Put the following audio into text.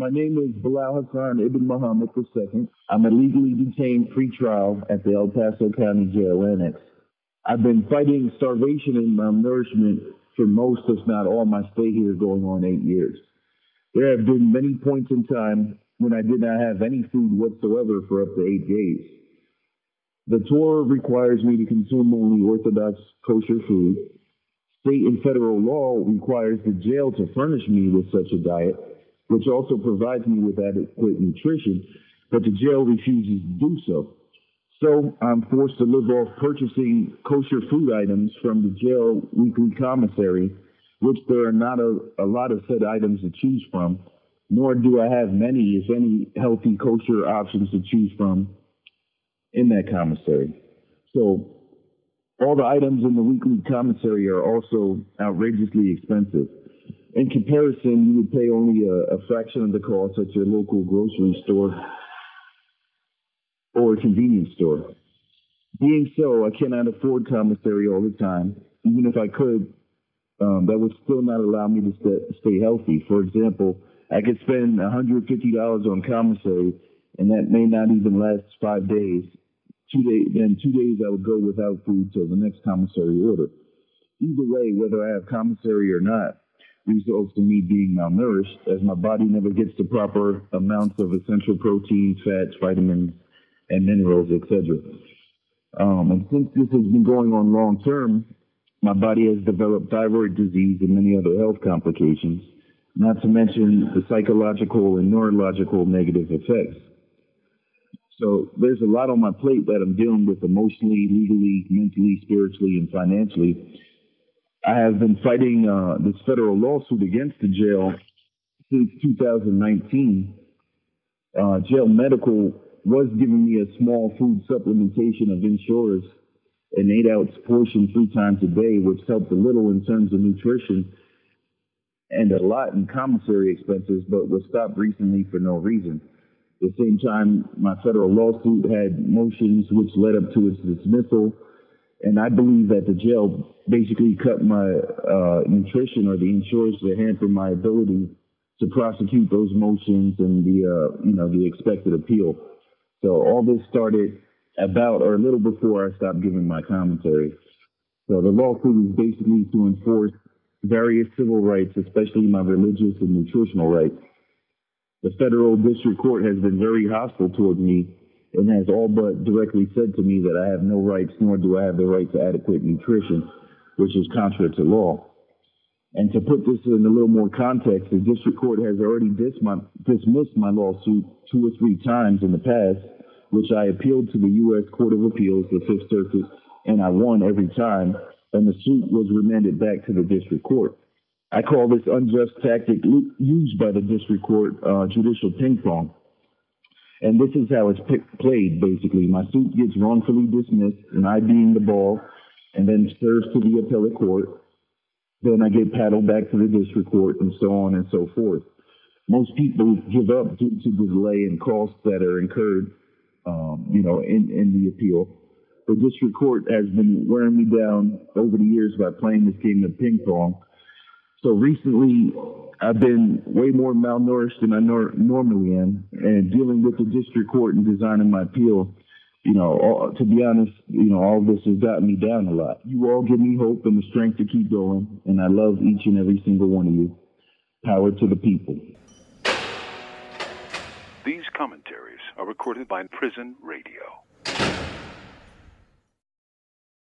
My name is Bilal Hassan Ibn Muhammad II. I'm illegally detained pre-trial at the El Paso County Jail Annex. I've been fighting starvation and malnourishment for most, if not all, my stay here going on eight years. There have been many points in time when I did not have any food whatsoever for up to eight days. The Torah requires me to consume only Orthodox kosher food. State and federal law requires the jail to furnish me with such a diet, which also provides me with adequate nutrition, but the jail refuses to do so. So I'm forced to live off purchasing kosher food items from the jail weekly commissary, which there are not a, a lot of said items to choose from, nor do I have many, if any, healthy kosher options to choose from in that commissary. So all the items in the weekly commissary are also outrageously expensive. In comparison, you would pay only a, a fraction of the cost at your local grocery store or a convenience store. Being so, I cannot afford commissary all the time. Even if I could, um, that would still not allow me to st- stay healthy. For example, I could spend $150 on commissary, and that may not even last five days. Two days, then two days I would go without food till the next commissary order. Either way, whether I have commissary or not, results in me being malnourished, as my body never gets the proper amounts of essential proteins, fats, vitamins, and minerals, etc. Um, and since this has been going on long term, my body has developed thyroid disease and many other health complications, not to mention the psychological and neurological negative effects. So there's a lot on my plate that I'm dealing with emotionally, legally, mentally, spiritually, and financially. I have been fighting uh, this federal lawsuit against the jail since 2019. Uh, jail Medical was giving me a small food supplementation of Ensures, an eight ounce portion three times a day, which helped a little in terms of nutrition and a lot in commissary expenses, but was stopped recently for no reason. At the same time, my federal lawsuit had motions which led up to its dismissal. And I believe that the jail basically cut my uh, nutrition or the Ensures to hamper my ability to prosecute those motions and the uh, you know the expected appeal. So all this started about or a little before I stopped giving my commentary. So the lawsuit is basically to enforce various civil rights, especially my religious and nutritional rights. The federal district court has been very hostile toward me and has all but directly said to me that I have no rights, nor do I have the right to adequate nutrition, which is contrary to law. And to put this in a little more context, the district court has already my, dismissed my lawsuit two or three times in the past, which I appealed to the U.S. Court of Appeals, the Fifth Circuit, and I won every time, and the suit was remanded back to the district court. I call this unjust tactic used by the district court uh, judicial ping pong. And this is how it's played, basically. My suit gets wrongfully dismissed, and I being the ball, and then serves to the appellate court then I get paddled back to the district court and so on and so forth. Most people give up due to the delay and costs that are incurred, um, you know, in, in the appeal. The district court has been wearing me down over the years by playing this game of ping pong. So recently, I've been way more malnourished than I nor- normally am, and dealing with the district court and designing my appeal you know, all, to be honest, you know, all this has gotten me down a lot. You all give me hope and the strength to keep going, and I love each and every single one of you. Power to the people. These commentaries are recorded by Prison Radio.